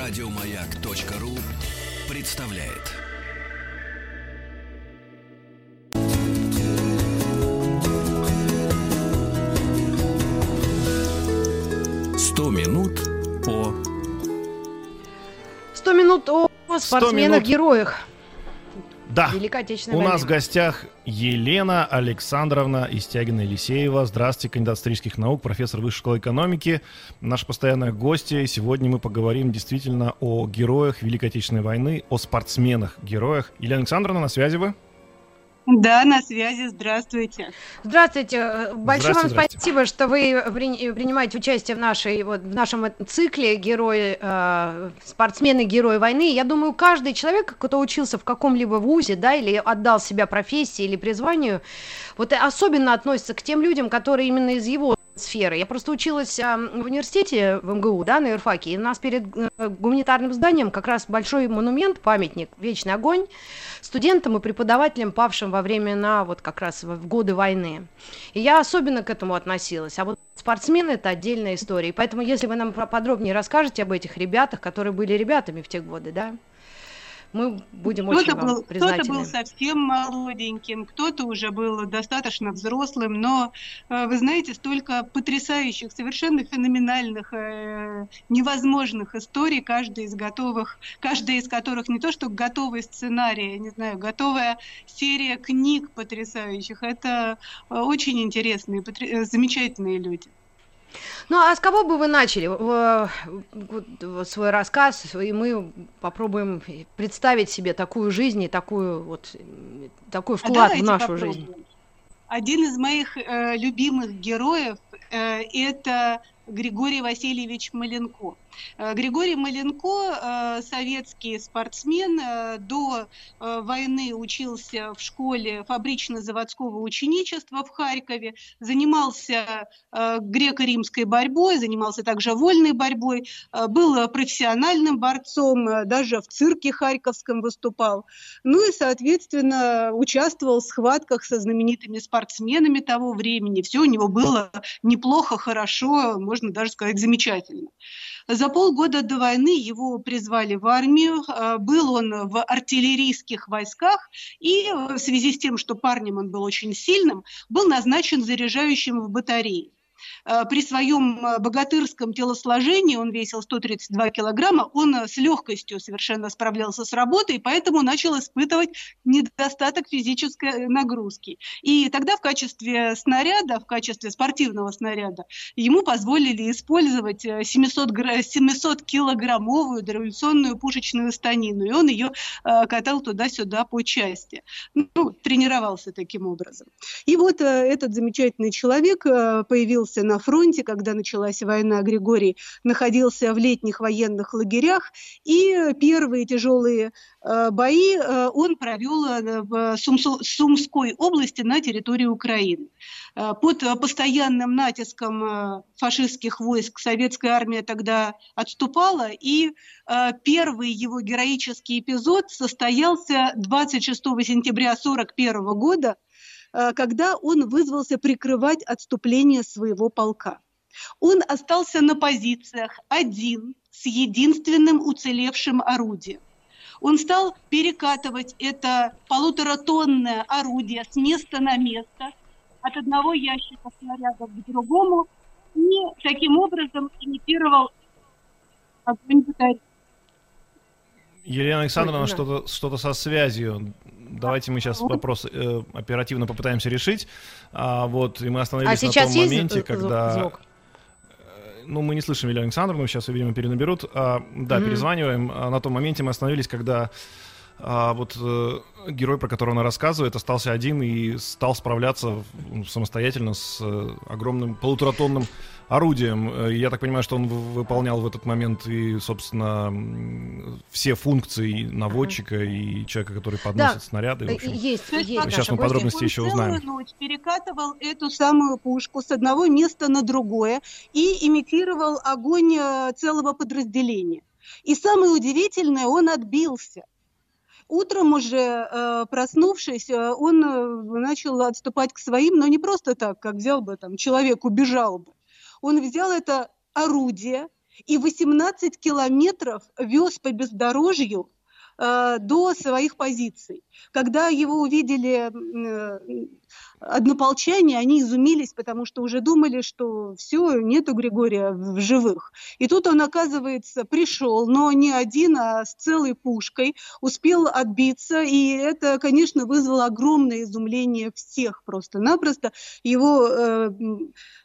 Радиомаяк.ру представляет. Сто минут о... Сто минут о спортсменах-героях. Да, Великой Отечественной у войны. нас в гостях Елена Александровна Истягина-Елисеева. Здравствуйте, кандидат исторических наук, профессор Высшей школы экономики. Наша постоянная гостья. И Сегодня мы поговорим действительно о героях Великой Отечественной войны, о спортсменах-героях. Елена Александровна, на связи вы? Да, на связи, здравствуйте. Здравствуйте. э, Большое вам спасибо, что вы при- принимаете участие в, нашей, вот, в нашем э- цикле герои, э, спортсмены-герои войны. Я думаю, каждый человек, кто учился в каком-либо вузе, да, или отдал себя профессии или призванию, вот особенно относится к тем людям, которые именно из его сферы. Я просто училась в университете в МГУ, да, на юрфаке, и у нас перед э, гуманитарным зданием как раз большой монумент, памятник «Вечный огонь» студентам и преподавателям, павшим во времена, вот как раз в годы войны. И я особенно к этому относилась. А вот спортсмены – это отдельная история. И поэтому, если вы нам подробнее расскажете об этих ребятах, которые были ребятами в те годы, да, мы будем очень Кто-то вам был, кто-то признательны. был совсем молоденьким, кто-то уже был достаточно взрослым, но, э, вы знаете, столько потрясающих, совершенно феноменальных, э, невозможных историй, каждая из готовых, каждая из которых не то что готовый сценарий, я не знаю, готовая серия книг потрясающих. Это э, очень интересные, замечательные люди. Ну, а с кого бы вы начали свой рассказ, и мы попробуем представить себе такую жизнь и такую вот, такой А вклад в давайте нашу попробуем. жизнь? Один из моих э, любимых героев э, это Григорий Васильевич Маленко. Э, Григорий Маленко, э, советский спортсмен, э, до войны учился в школе фабрично-заводского ученичества в Харькове, занимался греко-римской борьбой, занимался также вольной борьбой, был профессиональным борцом, даже в цирке Харьковском выступал. Ну и, соответственно, участвовал в схватках со знаменитыми спортсменами того времени. Все у него было неплохо, хорошо, можно даже сказать, замечательно. За полгода до войны его призвали в армию. Э, Был он в артиллерийских войсках и э, в связи с тем, что парнем он был очень сильным, был назначен заряжающим в батарее. Э, При своем э, богатырском телосложении, он весил 132 килограмма, он э, с легкостью совершенно справлялся с работой, и поэтому начал испытывать недостаток физической нагрузки. И тогда в качестве снаряда, в качестве спортивного снаряда, ему позволили использовать э, 700, 700-килограммовую дореволюционную пушечную станину, и он ее катал туда-сюда по части. Ну, тренировался таким образом. И вот этот замечательный человек э, появился на фронте, когда началась война. Григорий находился в летних военных лагерях, и первые тяжелые э, бои э, он провел э, в Сумской области на территории Украины. Под постоянным натиском фашистских войск советская армия тогда отступала, и первый его героический эпизод состоялся 26 сентября 1941 года, когда он вызвался прикрывать отступление своего полка. Он остался на позициях один с единственным уцелевшим орудием. Он стал перекатывать это полуторатонное орудие с места на место, от одного ящика снарядов к другому, и таким образом имитировал огонь батареи. Елена Александровна, что-то что со связью. Давайте мы сейчас вопрос э, оперативно попытаемся решить. А, вот, и мы А остановились на сейчас том есть моменте, з- когда... звук? Ну, мы не слышим Елену Александровну, сейчас, видимо, перенаберут. А, да, Мгм. перезваниваем. А на том моменте мы остановились, когда а, вот э, герой, про которого она рассказывает, остался один и стал справляться ну, самостоятельно с э, огромным полуторатонным орудием. Э, Я так понимаю, что он в- выполнял в этот момент и, собственно, все функции наводчика и человека, который подносит снаряды. в Э, общем. Есть, есть Сейчас мы подробности еще он узнаем. целую ночь перекатывал эту самую пушку с одного места на другое и имитировал огонь э, целого подразделения. И самое удивительное, он отбился. Утром уже э, проснувшись, э, он э, начал отступать к своим, но не просто так, как взял бы там человек, убежал бы. Он взял это орудие и 18 километров вез по бездорожью до своих позиций. Когда его увидели однополчане, они изумились, потому что уже думали, что все, нету Григория в живых. И тут он, оказывается, пришел, но не один, а с целой пушкой, успел отбиться, и это, конечно, вызвало огромное изумление всех просто-напросто. Его э,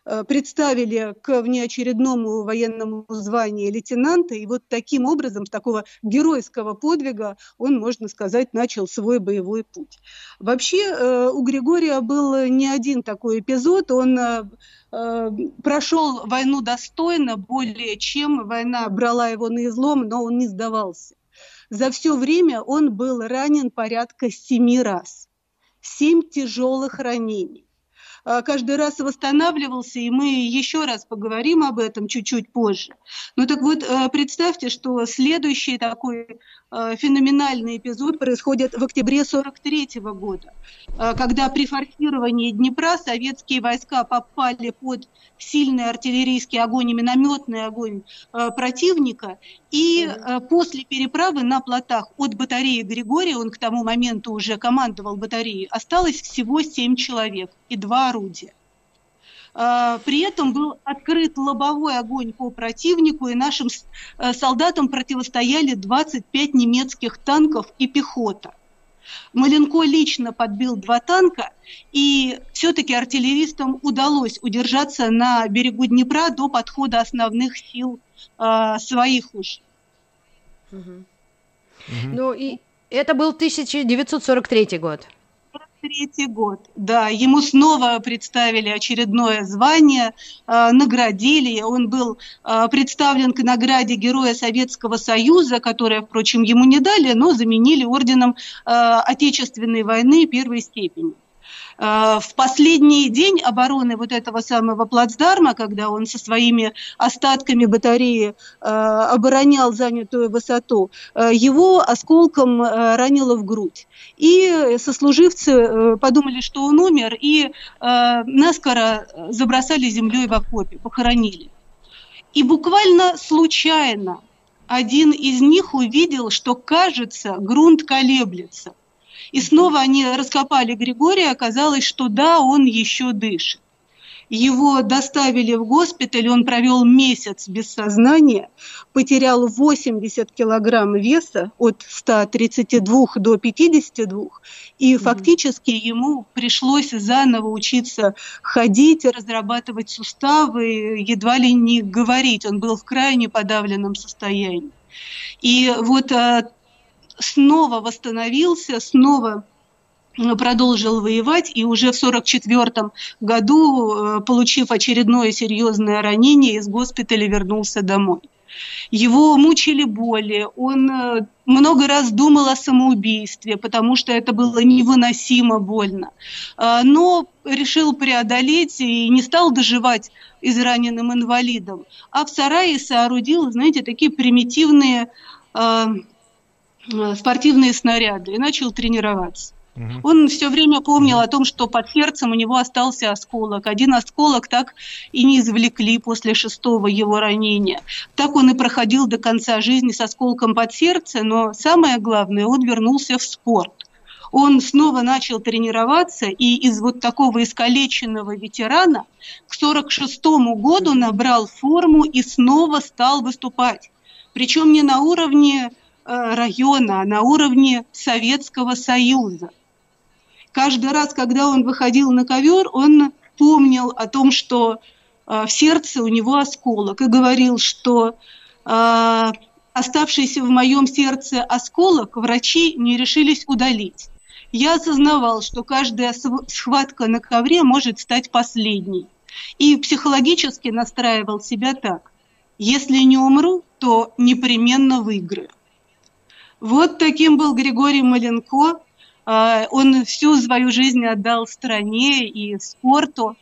э, представили к внеочередному военному званию лейтенанта, и вот таким образом, с такого геройского подвига, он, можно сказать, начал свой боевой путь. Вообще, э, у Григория был был не один такой эпизод. Он э, э, прошел войну достойно, более чем война брала его на излом, но он не сдавался. За все время он был ранен порядка семи раз. Семь тяжелых ранений. А, каждый раз восстанавливался, и мы еще раз поговорим об этом чуть-чуть позже. Ну так вот, э, представьте, что следующий такой э, феноменальный эпизод происходит в октябре 43 года, э, когда при форсировании Днепра советские войска попали под сильный артиллерийский огонь и минометный огонь противника, и после переправы на плотах от батареи Григория, он к тому моменту уже командовал батареей, осталось всего 7 человек и два орудия. А, при этом был открыт лобовой огонь по противнику, и нашим э, солдатам противостояли 25 немецких танков и пехота. Маленко лично подбил два танка, и все-таки артиллеристам удалось удержаться на берегу Днепра до подхода основных сил э, своих уж. Угу. Ну и это был 1943 год. 1943 год. Да, ему снова представили очередное звание, э, наградили. Он был э, представлен к награде Героя Советского Союза, которое, впрочем, ему не дали, но заменили орденом э, Отечественной войны первой степени. Э, в последний день обороны вот этого самого плацдарма, когда он со своими остатками батареи э, оборонял занятую высоту, э, его осколком ранило в грудь. И сослуживцы подумали, что он умер, и наскоро забросали землей в окопе, похоронили. И буквально случайно один из них увидел, что, кажется, грунт колеблется – и снова они раскопали Григория, оказалось, что да, он еще дышит. Его доставили в госпиталь, он провел месяц без сознания, потерял 80 килограмм веса от 132 до 52, и mm-hmm. фактически ему пришлось заново учиться ходить, разрабатывать суставы, едва ли не говорить. Он был в крайне подавленном состоянии. И вот а, снова восстановился, снова продолжил воевать и уже в 1944 году, э, получив очередное серьезное ранение, из госпиталя вернулся домой. Его мучили боли, он э, много раз думал о самоубийстве, потому что это было невыносимо больно. Э, но решил преодолеть и не стал доживать израненным инвалидом, а в сарае соорудил, знаете, такие примитивные спортивные снаряды и начал тренироваться. Угу. Он все время помнил о том, что под сердцем у него остался осколок. Один осколок так и не извлекли после шестого его ранения. Так он и проходил до конца жизни с осколком под сердце, но самое главное, он вернулся в спорт. Он снова начал тренироваться, и из вот такого искалеченного ветерана к 46 году набрал форму и снова стал выступать. Причем не на уровне Э, района, а на уровне Советского Союза. Каждый раз, когда он выходил на ковер, он помнил о том, что э, в сердце у него осколок, и говорил, что э, оставшийся в моем сердце осколок врачи не решились удалить. Я осознавал, что каждая схватка на ковре может стать последней. И психологически настраивал себя так. Если не умру, то непременно выиграю. Вот таким был Григорий Маленко. А, он всю свою жизнь отдал стране и спорту.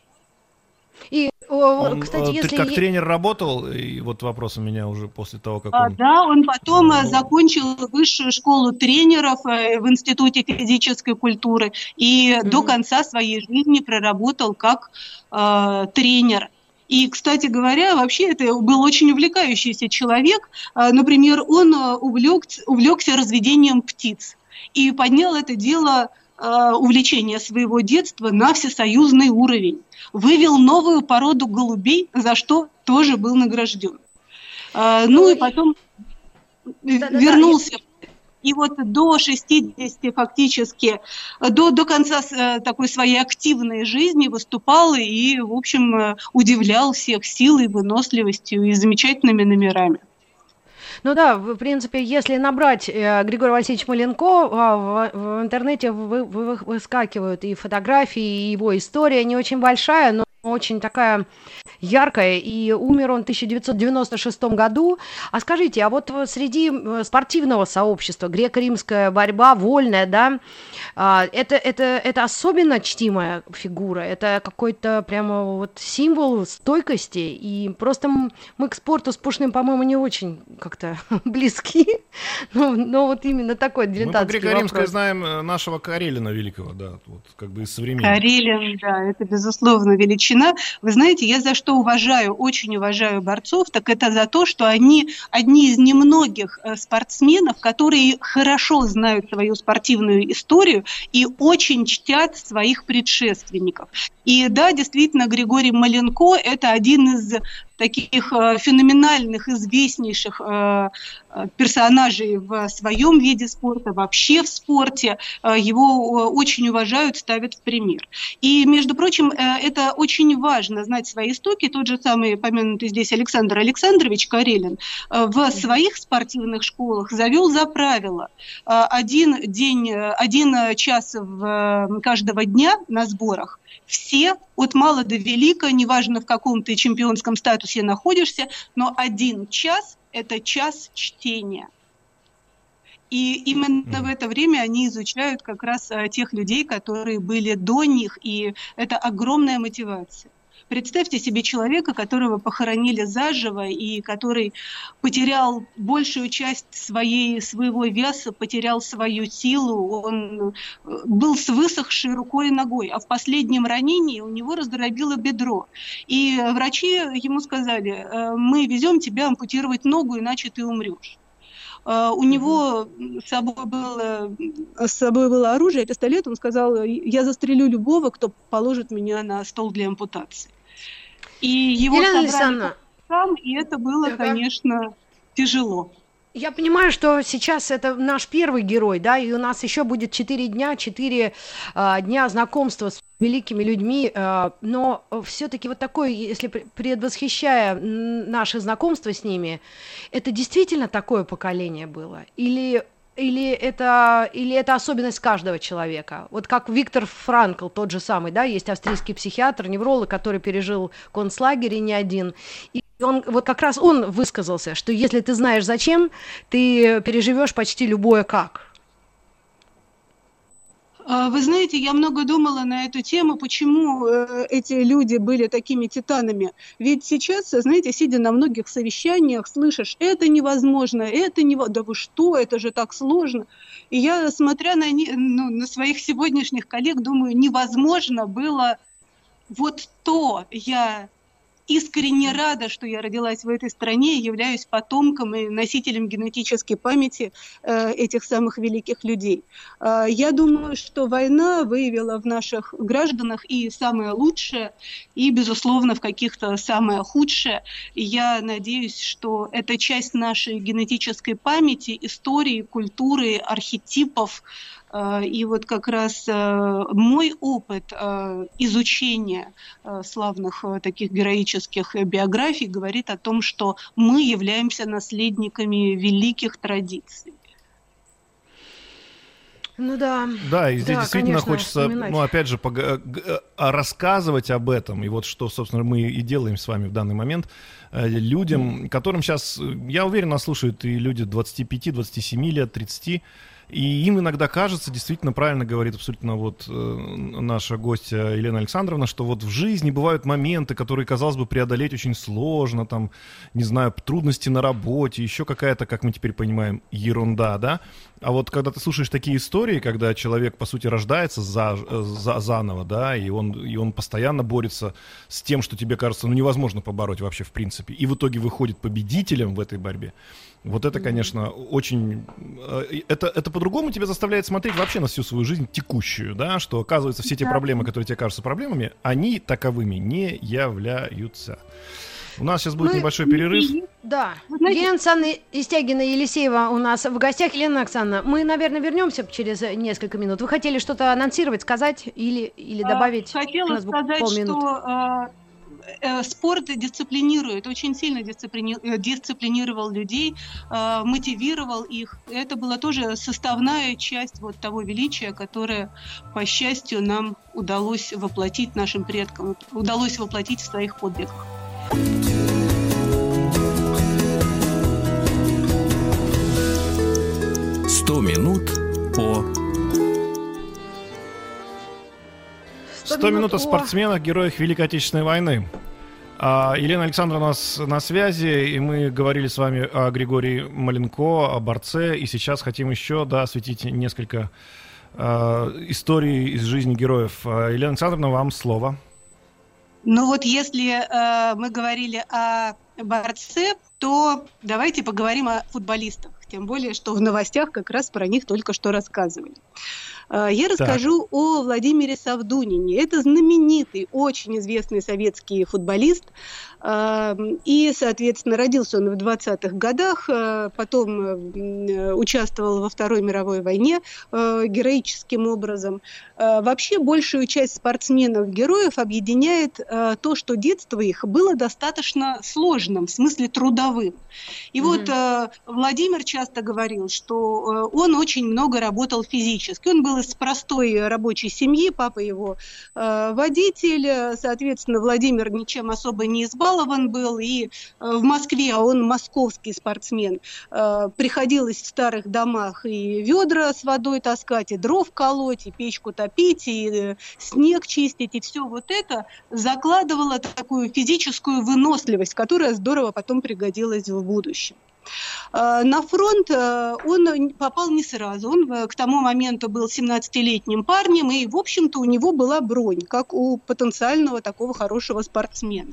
И, он, кстати, э, если... как тренер работал, и вот вопрос у меня уже после того, как а, он... Да, он потом ну... закончил высшую школу тренеров э, в Институте физической культуры и mm-hmm. до конца своей жизни проработал как э, тренер. И, кстати говоря, вообще это был очень увлекающийся человек. Например, он увлекся, увлекся разведением птиц и поднял это дело увлечения своего детства на всесоюзный уровень. Вывел новую породу голубей, за что тоже был награжден. Ну, и потом да, вернулся да, и вот до 60 фактически, до, до конца э, такой своей активной жизни выступал и, в общем, э, удивлял всех силой, выносливостью и замечательными номерами. Ну да, в принципе, если набрать э, Григорий Васильевич Маленко, э, в, в интернете вы, вы, выскакивают и фотографии, и его история не очень большая, но очень такая яркая, и умер он в 1996 году. А скажите, а вот среди э, спортивного сообщества, греко-римская борьба, вольная, да, а, это, это, это особенно чтимая фигура, это какой-то прямо вот символ стойкости, и просто мы к спорту с Пушным, по-моему, не очень как-то близки, но, но вот именно такой дилетантский Мы по греко-римской знаем э, нашего Карелина великого, да, вот как бы из современных. Карелин, да, это безусловно величина величина. Вы знаете, я за что уважаю, очень уважаю борцов, так это за то, что они одни из немногих э, спортсменов, которые хорошо знают свою спортивную историю и очень чтят своих предшественников. И да, действительно, Григорий Маленко – это один из таких э, феноменальных, известнейших э, э, персонажей в своем виде спорта, вообще в спорте. Его очень уважают, ставят в пример. И, между прочим, это очень важно знать свои истоки. Тот же самый помянутый здесь Александр Александрович Карелин в своих спортивных школах завел за правило один день, один час в каждого дня на сборах все, от мала до велика, неважно в каком ты чемпионском статусе находишься, но один час – это час чтения. И именно в это время они изучают как раз э, тех людей, которые были до них, и это огромная мотивация. Представьте себе человека, которого похоронили заживо и который потерял большую часть своей, своего веса, потерял свою силу, он э, был с высохшей рукой и ногой, а в последнем ранении у него раздробило бедро. И врачи ему сказали, «Э, мы везем тебя ампутировать ногу, иначе ты умрешь. Uh, у него с собой, было, с собой было оружие, пистолет. Он сказал, я застрелю любого, кто положит меня на стол для ампутации. И его Елена собрали сам, и это было, да. конечно, тяжело. Я понимаю, что сейчас это наш первый герой, да, и у нас еще будет четыре дня, четыре э, дня знакомства с великими людьми, э, но все-таки вот такой, если предвосхищая наше знакомство с ними, это действительно такое поколение было? Или или это, или это особенность каждого человека? Вот как Виктор Франкл, тот же самый, да, есть австрийский психиатр, невролог, который пережил концлагерь и не один. И он, вот как раз он высказался, что если ты знаешь зачем, ты переживешь почти любое как. А, вы знаете, я много думала на эту тему, почему э, эти люди были такими титанами. Ведь сейчас, знаете, сидя на многих совещаниях, слышишь, это невозможно, это не... Да вы что, это же так сложно. И я, смотря на, ну, на своих сегодняшних коллег, думаю, невозможно было вот то я искренне рада, что я родилась в этой стране, являюсь потомком и носителем генетической памяти э, этих самых великих людей. Э, я думаю, что война выявила в наших гражданах и самое лучшее, и, безусловно, в каких-то самое худшее. Я надеюсь, что это часть нашей генетической памяти, истории, культуры, архетипов, и вот как раз э, мой опыт э, изучения славных таких героических биографий говорит о том, что мы являемся наследниками великих традиций. Ну да. Да, и здесь да, действительно конечно, хочется, вспоминать. ну опять же, рассказывать об этом, и вот что, собственно, мы и делаем с вами в данный момент, людям, которым сейчас, я уверен, нас слушают и люди 25, 27 лет, 30, И им иногда кажется, действительно правильно говорит абсолютно вот э, наша гостья Елена Александровна, что вот в жизни бывают моменты, которые, казалось бы, преодолеть очень сложно, там, не знаю, трудности на работе, еще какая-то, как мы теперь понимаем, ерунда, да? А вот когда ты слушаешь такие истории, когда человек, по сути, рождается за, за, заново, да, и он, и он постоянно борется с тем, что тебе кажется, ну, невозможно побороть вообще в принципе, и в итоге выходит победителем в этой борьбе, вот это, конечно, очень... Э, это, это по-другому тебя заставляет смотреть вообще на всю свою жизнь текущую, да, что, оказывается, все те проблемы, которые тебе кажутся проблемами, они таковыми не являются. У нас сейчас будет Мы... небольшой перерыв. Да. Знаете... Елена Александровна Истягина Елисеева у нас в гостях. Елена Оксана, мы, наверное, вернемся через несколько минут. Вы хотели что-то анонсировать, сказать или, или а, добавить? Хотела сказать, что Э, спорт дисциплинирует, очень сильно. Э, дисциплинировал людей, э, мотивировал их. Это была тоже составная часть вот того величия, которое, по счастью, нам удалось воплотить нашим предкам, удалось воплотить в своих подвигах. Сто минут по 100 минут о спортсменах, героях Великой Отечественной войны. А, Елена Александровна у нас на связи, и мы говорили с вами о Григории Маленко, о борце, и сейчас хотим еще да, осветить несколько а, историй из жизни героев. А, Елена Александровна, вам слово. Ну вот если э, мы говорили о борце, то давайте поговорим о футболистах. Тем более, что в новостях как раз про них только что рассказывали. Я расскажу так. о Владимире Савдунине. Это знаменитый, очень известный советский футболист. И, соответственно, родился он в 20-х годах, а, потом э, участвовал во Второй мировой войне героическим образом. Вообще, большую часть спортсменов-героев объединяет то, что детство их было достаточно сложным, в смысле трудовым. И mm-hmm. вот Владимир часто говорил, что он очень много работал физически. Он был из простой рабочей семьи, папа его э, водитель, соответственно, Владимир ничем особо не избалован был, и э, в Москве, а он московский спортсмен, э, приходилось в старых домах и ведра с водой таскать, и дров колоть, и печку топить, и э, снег чистить, и все вот это закладывало такую физическую выносливость, которая здорово потом пригодилась в будущем. На фронт он попал не сразу. Он к тому моменту был 17-летним парнем, и, в общем-то, у него была бронь, как у потенциального такого хорошего спортсмена.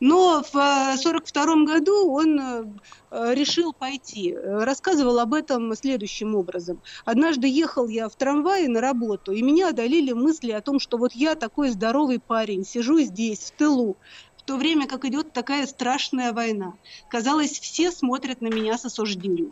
Но в 1942 году он решил пойти. Рассказывал об этом следующим образом. Однажды ехал я в трамвае на работу, и меня одолели мысли о том, что вот я такой здоровый парень, сижу здесь, в тылу, то время как идет такая страшная война. Казалось, все смотрят на меня с осуждением.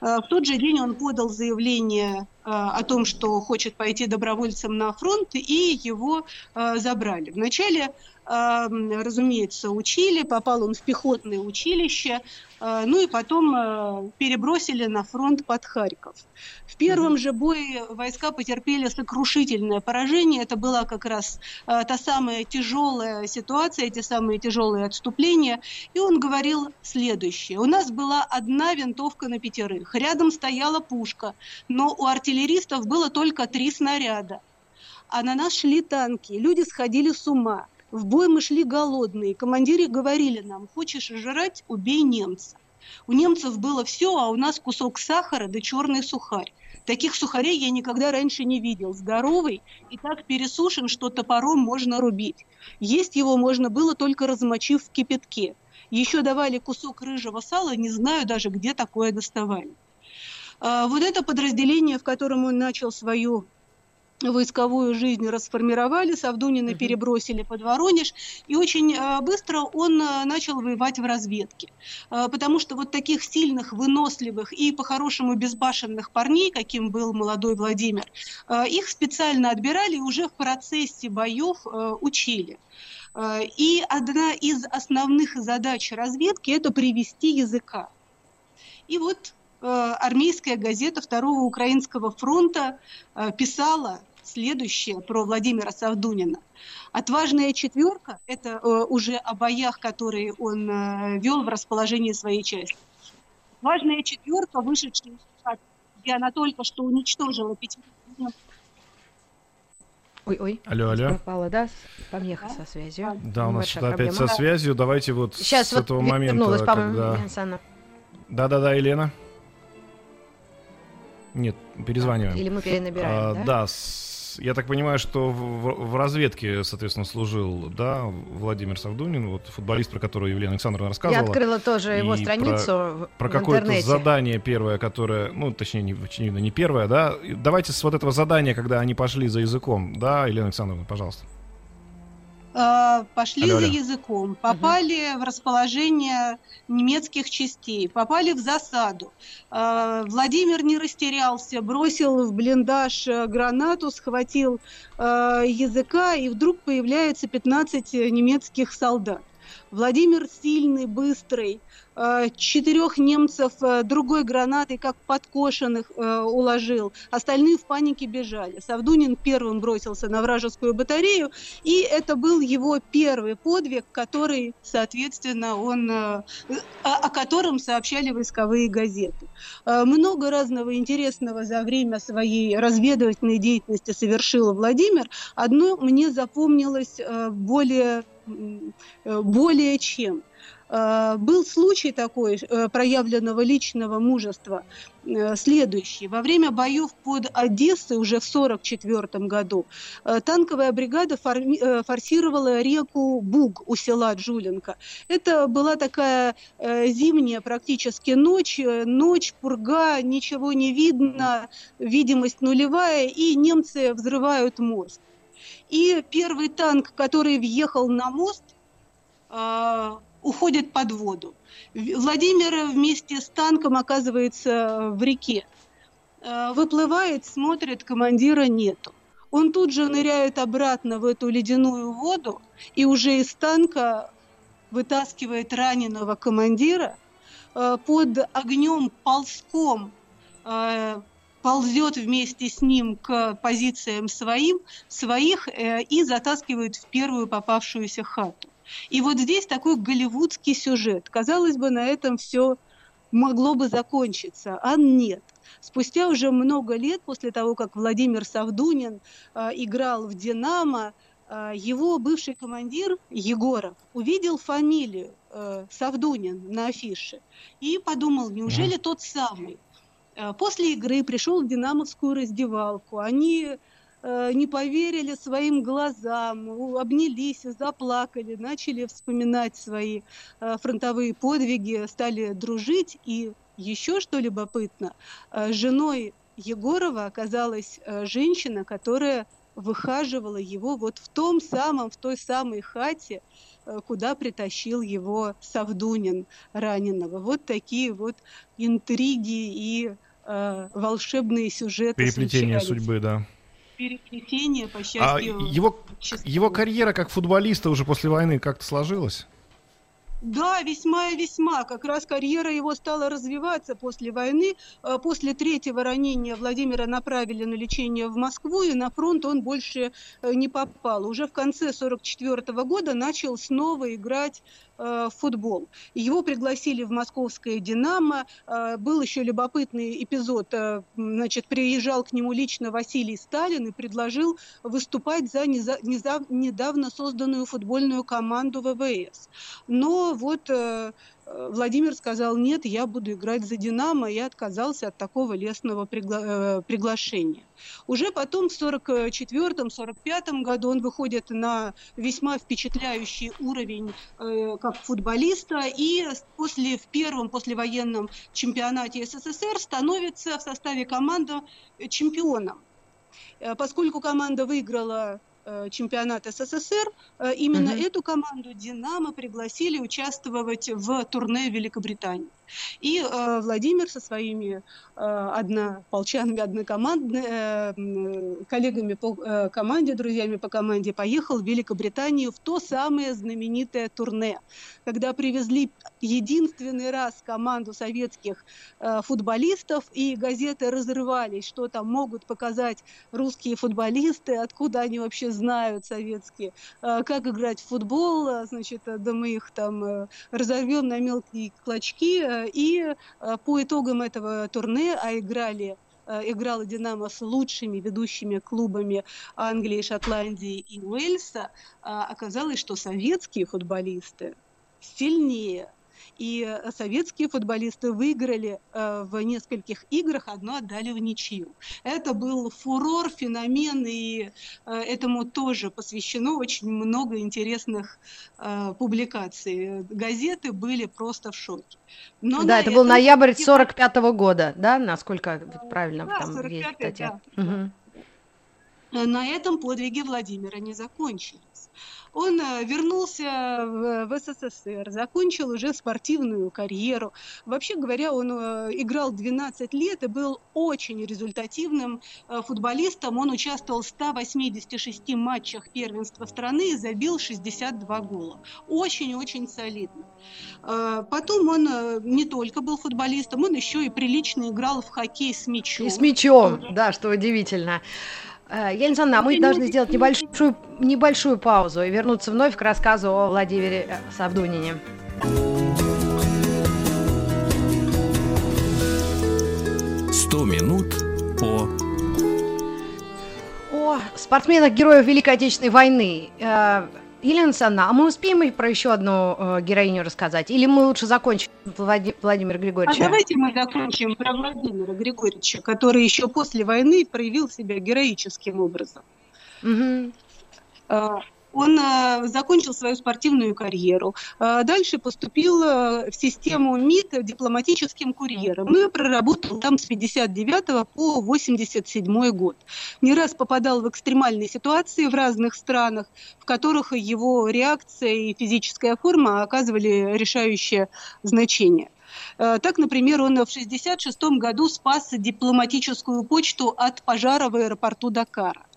А, в тот же день он подал заявление о том, что хочет пойти добровольцем на фронт, и его забрали. Вначале разумеется, учили, попал он в пехотное училище, ну и потом перебросили на фронт под Харьков. В первом же бое войска потерпели сокрушительное поражение. Это была как раз та самая тяжелая ситуация, те самые тяжелые отступления. И он говорил следующее. У нас была одна винтовка на пятерых. Рядом стояла пушка, но у артиллеристов было только три снаряда. А на нас шли танки, люди сходили с ума. В бой мы шли голодные. Командиры говорили нам, хочешь жрать, убей немца. У немцев было все, а у нас кусок сахара да черный сухарь. Таких сухарей я никогда раньше не видел. Здоровый и так пересушен, что топором можно рубить. Есть его можно было только размочив в кипятке. Еще давали кусок рыжего сала, не знаю даже, где такое доставали. А, вот это подразделение, в котором он начал свою войсковую жизнь расформировали, Савдунина перебросили под Воронеж, и очень э, быстро он э, начал воевать в разведке. Э, потому что вот таких сильных, выносливых и по-хорошему безбашенных парней, каким был молодой Владимир, их специально отбирали и уже в процессе боев учили. И одна из основных задач разведки – это привести языка. И вот армейская газета Второго Украинского фронта писала следующее про Владимира Савдунина. Отважная четверка – это э, уже о боях, которые он э, вел в расположении своей части. Важная четверка, вышедшая из и она только что уничтожила пяти Ой-ой. Алло, алло. Пропала, да? Помеха со связью. Да, у нас Большая что-то опять со связью. Давайте вот Сейчас с вот этого момента, вернулась, по-моему, когда... Елена Александровна. Да-да-да, Елена. Нет, перезваниваем. Или мы перенабираем, А, да? да, с- я так понимаю, что в, в- разведке, соответственно, служил, да, Владимир Савдунин, вот футболист, про которого Елена Александровна Я рассказывала. открыла тоже его страницу Про в какое-то задание первое, которое, ну, точнее, не, очевидно, не первое, да. Давайте с вот этого задания, когда они пошли за языком, да, Елена Александровна, пожалуйста. Э, пошли Алло, за языком, попали в расположение немецких частей, попали в засаду. Э, Владимир не растерялся, бросил в блиндаж э, гранату, схватил языка, и вдруг появляется 15 немецких солдат. Владимир сильный, быстрый, э, четырех немцев э, другой гранатой, как подкошенных, э, уложил. Остальные в панике бежали. Савдунин первым бросился на вражескую батарею, и это был его первый подвиг, который, соответственно, он, о, котором сообщали войсковые газеты. Много разного интересного за время своей разведывательной деятельности совершил Владимир. Одно мне запомнилось более, более чем. Э, Был случай такой э, проявленного личного мужества э, следующий. Во время боев под Одессой уже в 1944 году э, танковая бригада э, форсировала реку Буг у села Джуленко. Это была такая э, зимняя практически ночь, э, ночь, пурга, ничего не видно, видимость нулевая, и немцы взрывают мост. И первый танк, который въехал на мост, э, уходит под воду. Владимир вместе с танком оказывается в реке. Э, Выплывает, смотрит, командира нету. Он тут же ныряет обратно в эту ледяную воду и уже из танка вытаскивает раненого командира, э, под огнем ползком ползет вместе с ним к позициям своим, своих э, и затаскивает в первую попавшуюся хату. И вот здесь такой голливудский сюжет. Казалось бы, на этом все могло бы закончиться, а нет. Спустя уже много лет после того, как Владимир Савдунин э, играл в «Динамо», э, его бывший командир Егоров увидел фамилию э, Савдунин на афише и подумал, неужели тот самый? Э, После игры пришел в динамовскую раздевалку. Они э, не поверили своим глазам, обнялись, заплакали, начали вспоминать свои э, фронтовые подвиги, стали дружить. И еще что любопытно, женой Егорова оказалась женщина, которая выхаживала его вот в том самом, в той самой хате, куда притащил его Савдунин раненого. Вот такие вот интриги и э, волшебные сюжеты. Переплетение случались. судьбы, да. Переплетение, по А счастью. его, счастливое. его карьера как футболиста уже после войны как-то сложилась? Да, весьма и весьма. Как раз карьера его стала развиваться после войны. Э, После третьего ранения Владимира направили на лечение в Москву, и на фронт он больше э, не попал. Уже в конце 1944 года начал снова играть э, в футбол. Его пригласили в московское «Динамо». Был еще любопытный эпизод. Значит, приезжал к нему лично Василий Сталин и предложил выступать за недавно созданную футбольную команду ВВС. Но вот э, э, Владимир сказал, нет, я буду играть за «Динамо», и отказался от такого лестного пригла- э, приглашения. Уже потом в 1944-1945 году он выходит на весьма впечатляющий уровень э, как футболиста, и после, в первом послевоенном чемпионате СССР становится в составе команды чемпионом. Поскольку команда выиграла чемпионат СССР, э, именно Мгм. эту команду «Динамо» пригласили участвовать в турне в Великобритании. И э, Владимир со своими э, однополчанами, однокомандными э, коллегами по э, команде, друзьями по команде поехал в Великобританию в то самое знаменитое турне, когда привезли единственный раз команду советских э, футболистов, и газеты разрывались, что там могут показать русские футболисты, откуда они вообще знают советские, э, как играть в футбол, э, значит, э, да мы их там э, разорвем на мелкие клочки, э, и э, по итогам этого турне, а играли играла «Динамо» с лучшими ведущими клубами Англии, Шотландии и Уэльса, оказалось, что советские футболисты сильнее и э, советские футболисты выиграли э, в нескольких играх, одно отдали в ничью. Это был фурор, феномен, и э, этому тоже посвящено очень много интересных публикаций. Газеты были просто в шоке. Но да, это был ноябрь 45 -го года, да, насколько правильно да, там есть статья. Да. Угу. На этом подвиги Владимира не закончились. Он э, вернулся в СССР, закончил уже спортивную карьеру. Вообще говоря, он э, играл 12 лет и был очень результативным э, футболистом. Он участвовал в 186 матчах первенства страны и забил 62 гола. Очень-очень солидно. Потом он не только был футболистом, он еще и прилично играл в хоккей с мячом. И с мячом, да, что удивительно. Э, Елена Александровна, а мы должны сделать небольшую, небольшую паузу и вернуться вновь к рассказу о Владимире э, Савдунине. Сто минут по о спортсменах героев Великой Отечественной войны. Елена Александровна, а мы успеем про еще одну э, героиню рассказать? Или мы лучше закончим Влади- Владимира Григорьевича? А давайте мы закончим про Владимира Григорьевича, который еще после войны проявил себя героическим образом. Угу. Он э, закончил свою спортивную карьеру. Э, дальше поступил э, в систему МИД дипломатическим курьером. И проработал там с 59 по 87 год. Не раз попадал в экстремальные ситуации в разных странах, в которых его реакция и физическая форма оказывали решающее значение. Так, например, он в 1966 году спас дипломатическую почту от пожара в аэропорту Дакара.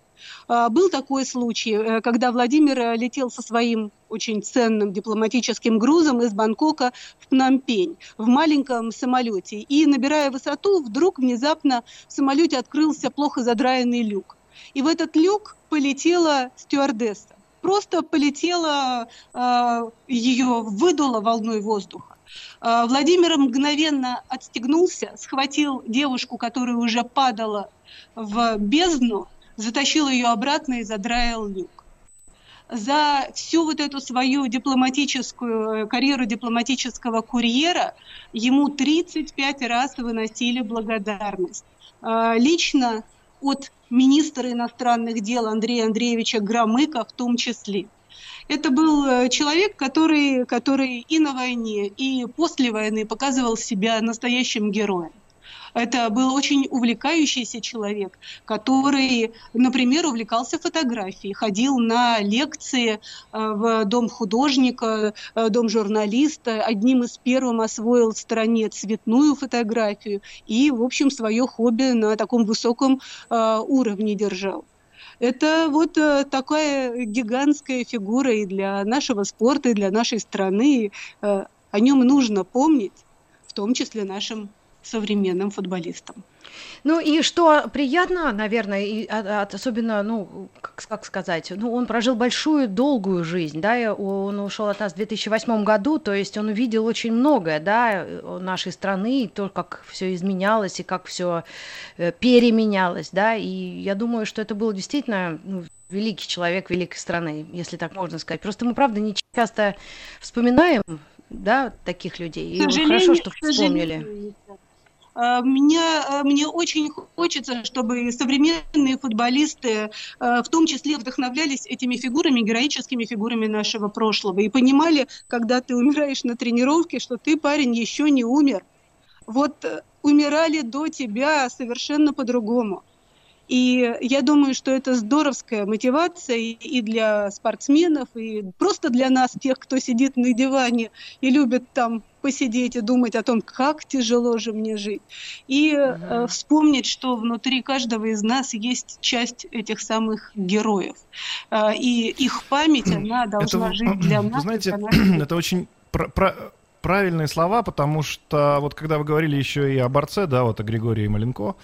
А, был такой случай, э, когда Владимир э, летел со своим очень ценным дипломатическим грузом из Бангкока в Пномпень в маленьком самолете. И, набирая высоту, вдруг внезапно в самолете открылся плохо задраенный люк. И в этот люк полетела стюардесса. Просто полетела, э, ее выдуло волной воздуха. Владимир мгновенно отстегнулся, схватил девушку, которая уже падала в бездну, затащил ее обратно и задраил люк. За всю вот эту свою дипломатическую э, карьеру дипломатического курьера ему 35 раз выносили благодарность. А, лично от министра иностранных дел Андрея Андреевича Громыка в том числе. Это был э, человек, который, который и на войне, и после войны показывал себя настоящим героем. Это был очень увлекающийся человек, который, например, увлекался фотографией, ходил на лекции э, в дом художника, э, дом журналиста, одним из первых освоил в стране цветную фотографию и, в общем, свое хобби на таком высоком э, уровне держал. Это вот такая гигантская фигура и для нашего спорта, и для нашей страны. О нем нужно помнить, в том числе нашим современным футболистам. Ну и что приятно, наверное, и от, особенно, ну, как, как сказать, ну, он прожил большую, долгую жизнь, да, он ушел от нас в 2008 году, то есть он увидел очень многое, да, нашей страны, и то, как все изменялось, и как все э, переменялось, да, и я думаю, что это был действительно ну, великий человек великой страны, если так можно сказать. Просто мы, правда, не часто вспоминаем, да, таких людей, и хорошо, что вспомнили. А, меня, а, мне очень хочется, чтобы современные футболисты а, в том числе вдохновлялись этими фигурами, героическими фигурами нашего прошлого и понимали, когда ты умираешь на тренировке, что ты, парень, еще не умер. Вот э, умирали до тебя совершенно по-другому. И я думаю, что это здоровская мотивация и для спортсменов, и просто для нас, тех, кто сидит на диване и любит там посидеть и думать о том, как тяжело же мне жить. И э, вспомнить, что внутри каждого из нас есть часть этих самых героев. Э, и их память, она должна это, жить для нас. Знаете, это очень про, про, правильные слова, потому что вот когда вы говорили еще и о борце, да, вот о Григории Маленко,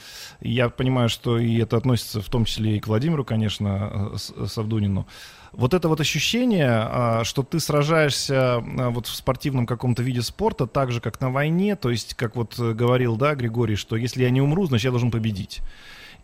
я понимаю, что и это относится в том числе и к Владимиру, конечно, э, Савдунину. Вот это вот ощущение, а, что ты сражаешься а, вот в спортивном каком-то виде спорта так же, как на войне, то есть, как вот говорил, да, Григорий, что если я не умру, значит, я должен победить.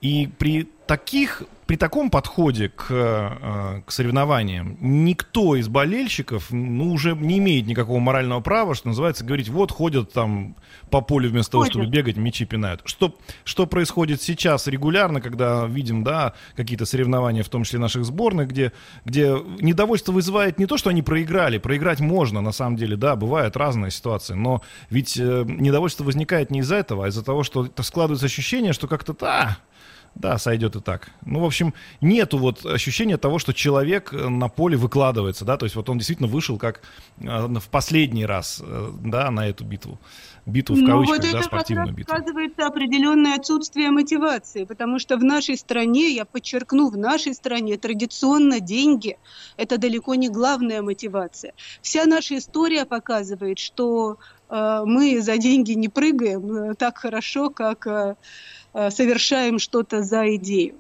И при таких, при таком подходе к, э, к соревнованиям никто из болельщиков ну, уже не имеет никакого морального права, что называется, говорить, вот ходят там по полю вместо того, чтобы бегать, мячи пинают. Что, что происходит сейчас регулярно, когда видим, да, какие-то соревнования, в том числе наших сборных, где, где недовольство вызывает не то, что они проиграли, проиграть можно, на самом деле, да, бывают разные ситуации, но ведь э, недовольство возникает не из-за этого, а из-за того, что складывается ощущение, что как-то, да, да, сойдет и так. Ну, в общем, нету вот ощущения того, что человек э, на поле выкладывается, да, то есть вот он действительно вышел как э, в последний раз, э, да, на эту битву. Битву в ну, кавычках, вот да, спортивную битву. сказывается определенное отсутствие мотивации, потому что в нашей стране, я подчеркну, в нашей стране традиционно деньги – это далеко не главная мотивация. Вся наша история показывает, что э, мы за деньги не прыгаем так хорошо, как Э, совершаем что-то за идею,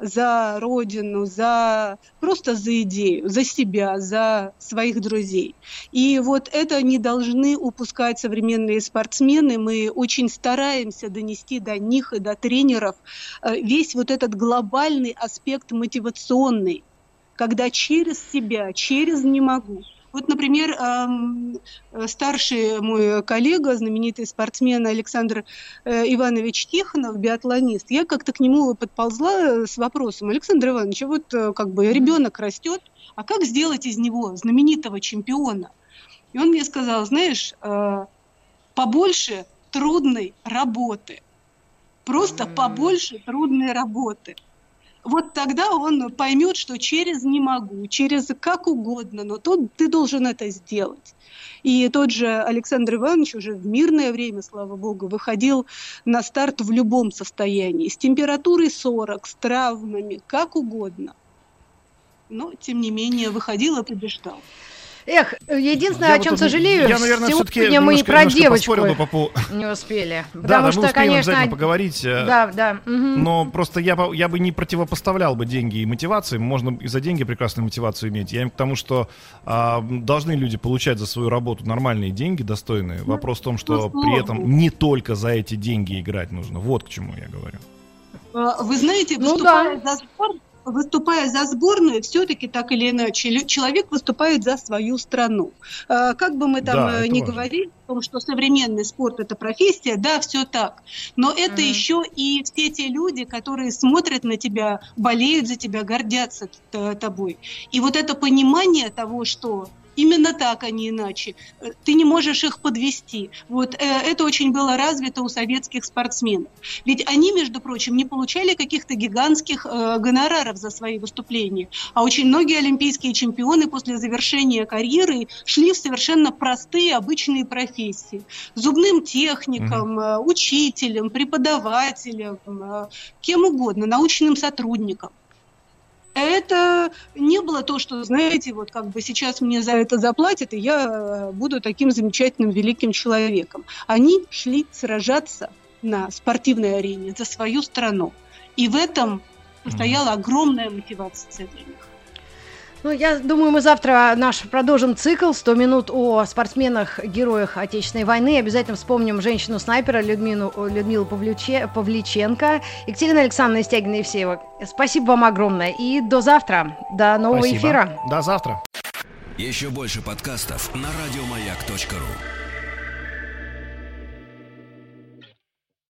за родину, за просто за идею, за себя, за своих друзей. И вот это не должны упускать современные спортсмены. Мы очень стараемся донести до них и до тренеров э, весь вот этот глобальный аспект мотивационный, когда через себя, через не могу, вот, например, старший мой коллега, знаменитый спортсмен Александр э, Иванович Тихонов, биатлонист, я как-то к нему подползла с вопросом, Александр Иванович, вот э, как бы ребенок растет, а как сделать из него знаменитого чемпиона? И он мне сказал, знаешь, э, побольше трудной работы. Просто побольше трудной работы вот тогда он поймет, что через не могу, через как угодно, но тут ты должен это сделать. И тот же Александр Иванович уже в мирное время, слава богу, выходил на старт в любом состоянии, с температурой 40, с травмами, как угодно. Но, тем не менее, выходил и побеждал. Эх, единственное, я о чем вот, сожалею, я, наверное, сегодня мы и про девочку по по... не успели. Потому да, да, что, мы конечно, обязательно поговорить. Э, да, да. Угу. Но просто я, я бы не противопоставлял бы деньги и мотивации. Можно и за деньги прекрасную мотивацию иметь. Я к тому, что а, должны люди получать за свою работу нормальные деньги, достойные. Вопрос в том, что ну, при этом не только за эти деньги играть нужно. Вот к чему я говорю. А, вы знаете, выступая ну, да. за спорт, выступая за сборную, все-таки так или иначе, человек выступает за свою страну. А, как бы мы там да, э, ни важно. говорили о том, что современный спорт это профессия, да, все так. Но это mm-hmm. еще и все те люди, которые смотрят на тебя, болеют за тебя, гордятся тобой. И вот это понимание того, что Именно так, а не иначе. Ты не можешь их подвести. Вот э, это очень было развито у советских спортсменов. Ведь они, между прочим, не получали каких-то гигантских э, гонораров за свои выступления. А очень многие олимпийские чемпионы после завершения карьеры шли в совершенно простые, обычные профессии. Зубным техником, mm-hmm. учителем, преподавателем, э, кем угодно, научным сотрудником это не было то, что, знаете, вот как бы сейчас мне за это заплатят, и я э, буду таким замечательным великим человеком. Они шли сражаться на спортивной арене за свою страну. И в этом стояла огромная мотивация для них. Ну, я думаю, мы завтра наш продолжим цикл 100 минут о спортсменах-героях Отечественной войны. Обязательно вспомним женщину-снайпера Людмилу, Людмилу Павлюче, Павличенко, Екатерина Александровна Стягина Евсеева. Спасибо вам огромное и до завтра. До нового Спасибо. эфира. До завтра. Еще больше подкастов на радиомаяк.ру